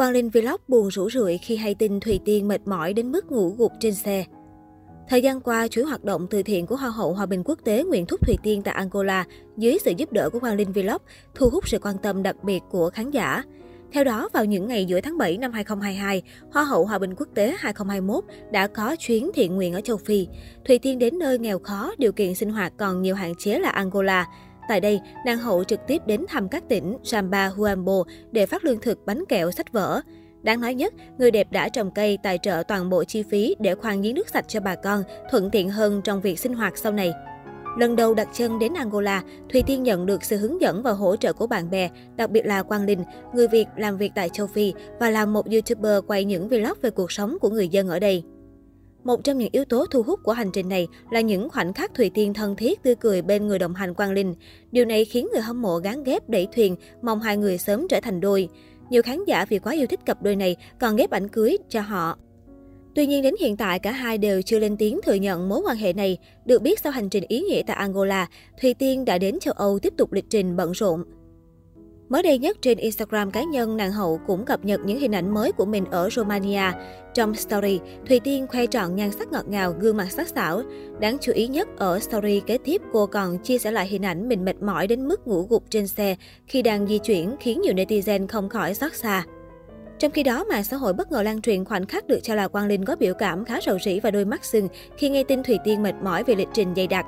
Quang Linh Vlog buồn rủ rượi khi hay tin Thùy Tiên mệt mỏi đến mức ngủ gục trên xe. Thời gian qua, chuỗi hoạt động từ thiện của Hoa hậu Hòa bình quốc tế Nguyễn Thúc Thùy Tiên tại Angola dưới sự giúp đỡ của Quang Linh Vlog thu hút sự quan tâm đặc biệt của khán giả. Theo đó, vào những ngày giữa tháng 7 năm 2022, Hoa hậu Hòa bình quốc tế 2021 đã có chuyến thiện nguyện ở châu Phi. Thùy Tiên đến nơi nghèo khó, điều kiện sinh hoạt còn nhiều hạn chế là Angola. Tại đây, nàng hậu trực tiếp đến thăm các tỉnh Samba, Huambo để phát lương thực, bánh kẹo, sách vở. Đáng nói nhất, người đẹp đã trồng cây tài trợ toàn bộ chi phí để khoan giếng nước sạch cho bà con, thuận tiện hơn trong việc sinh hoạt sau này. Lần đầu đặt chân đến Angola, Thùy Tiên nhận được sự hướng dẫn và hỗ trợ của bạn bè, đặc biệt là Quang Linh, người Việt làm việc tại châu Phi và là một YouTuber quay những vlog về cuộc sống của người dân ở đây. Một trong những yếu tố thu hút của hành trình này là những khoảnh khắc Thùy Tiên thân thiết tươi cười bên người đồng hành Quang Linh. Điều này khiến người hâm mộ gán ghép đẩy thuyền, mong hai người sớm trở thành đôi. Nhiều khán giả vì quá yêu thích cặp đôi này còn ghép ảnh cưới cho họ. Tuy nhiên đến hiện tại cả hai đều chưa lên tiếng thừa nhận mối quan hệ này. Được biết sau hành trình ý nghĩa tại Angola, Thùy Tiên đã đến châu Âu tiếp tục lịch trình bận rộn. Mới đây nhất trên Instagram cá nhân, nàng hậu cũng cập nhật những hình ảnh mới của mình ở Romania. Trong story, Thùy Tiên khoe trọn nhan sắc ngọt ngào, gương mặt sắc sảo. Đáng chú ý nhất ở story kế tiếp, cô còn chia sẻ lại hình ảnh mình mệt mỏi đến mức ngủ gục trên xe khi đang di chuyển khiến nhiều netizen không khỏi xót xa. Trong khi đó, mạng xã hội bất ngờ lan truyền khoảnh khắc được cho là Quang Linh có biểu cảm khá rầu rĩ và đôi mắt sưng khi nghe tin Thùy Tiên mệt mỏi về lịch trình dày đặc.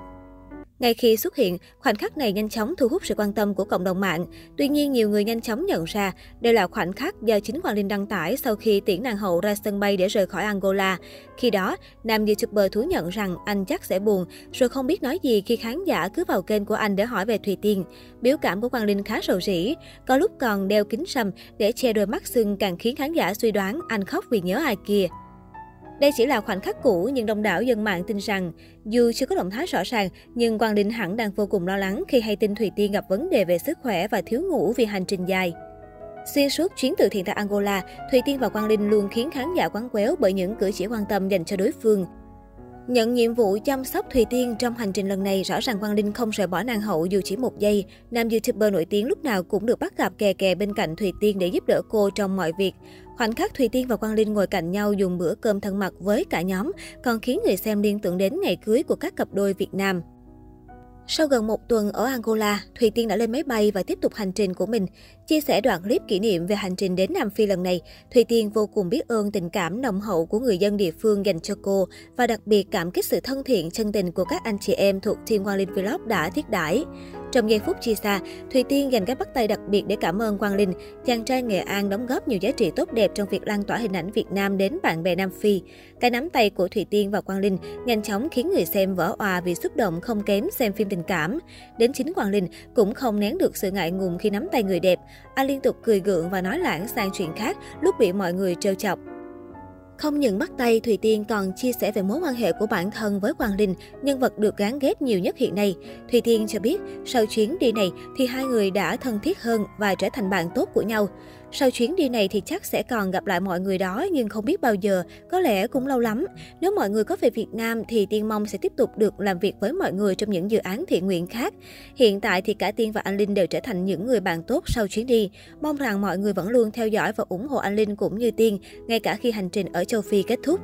Ngay khi xuất hiện, khoảnh khắc này nhanh chóng thu hút sự quan tâm của cộng đồng mạng. Tuy nhiên, nhiều người nhanh chóng nhận ra đây là khoảnh khắc do chính Hoàng Linh đăng tải sau khi tiễn nàng hậu ra sân bay để rời khỏi Angola. Khi đó, nam YouTuber thú nhận rằng anh chắc sẽ buồn, rồi không biết nói gì khi khán giả cứ vào kênh của anh để hỏi về Thùy Tiên. Biểu cảm của Quang Linh khá rầu rĩ, có lúc còn đeo kính sầm để che đôi mắt sưng càng khiến khán giả suy đoán anh khóc vì nhớ ai kia. Đây chỉ là khoảnh khắc cũ nhưng đông đảo dân mạng tin rằng dù chưa có động thái rõ ràng nhưng Quang Linh hẳn đang vô cùng lo lắng khi hay tin Thùy Tiên gặp vấn đề về sức khỏe và thiếu ngủ vì hành trình dài. Xuyên suốt chuyến từ thiện tại Angola, Thùy Tiên và Quang Linh luôn khiến khán giả quán quéo bởi những cử chỉ quan tâm dành cho đối phương. Nhận nhiệm vụ chăm sóc Thùy Tiên trong hành trình lần này, rõ ràng Quang Linh không rời bỏ nàng hậu dù chỉ một giây. Nam YouTuber nổi tiếng lúc nào cũng được bắt gặp kè kè bên cạnh Thùy Tiên để giúp đỡ cô trong mọi việc. Khoảnh khắc Thùy Tiên và Quang Linh ngồi cạnh nhau dùng bữa cơm thân mật với cả nhóm, còn khiến người xem liên tưởng đến ngày cưới của các cặp đôi Việt Nam. Sau gần một tuần ở Angola, Thùy Tiên đã lên máy bay và tiếp tục hành trình của mình. Chia sẻ đoạn clip kỷ niệm về hành trình đến Nam Phi lần này, Thùy Tiên vô cùng biết ơn tình cảm nồng hậu của người dân địa phương dành cho cô và đặc biệt cảm kích sự thân thiện, chân tình của các anh chị em thuộc Team Quang Linh Vlog đã thiết đãi. Trong giây phút chia xa, Thùy Tiên dành cái bắt tay đặc biệt để cảm ơn Quang Linh, chàng trai Nghệ An đóng góp nhiều giá trị tốt đẹp trong việc lan tỏa hình ảnh Việt Nam đến bạn bè Nam Phi. Cái nắm tay của Thùy Tiên và Quang Linh nhanh chóng khiến người xem vỡ òa vì xúc động không kém xem phim tình cảm. Đến chính Quang Linh cũng không nén được sự ngại ngùng khi nắm tay người đẹp. Anh liên tục cười gượng và nói lãng sang chuyện khác lúc bị mọi người trêu chọc. Không những bắt tay, Thùy Tiên còn chia sẻ về mối quan hệ của bản thân với Hoàng Linh, nhân vật được gán ghép nhiều nhất hiện nay. Thùy Tiên cho biết, sau chuyến đi này thì hai người đã thân thiết hơn và trở thành bạn tốt của nhau. Sau chuyến đi này thì chắc sẽ còn gặp lại mọi người đó nhưng không biết bao giờ, có lẽ cũng lâu lắm. Nếu mọi người có về Việt Nam thì Tiên mong sẽ tiếp tục được làm việc với mọi người trong những dự án thiện nguyện khác. Hiện tại thì cả Tiên và anh Linh đều trở thành những người bạn tốt sau chuyến đi. Mong rằng mọi người vẫn luôn theo dõi và ủng hộ anh Linh cũng như Tiên, ngay cả khi hành trình ở châu Phi kết thúc.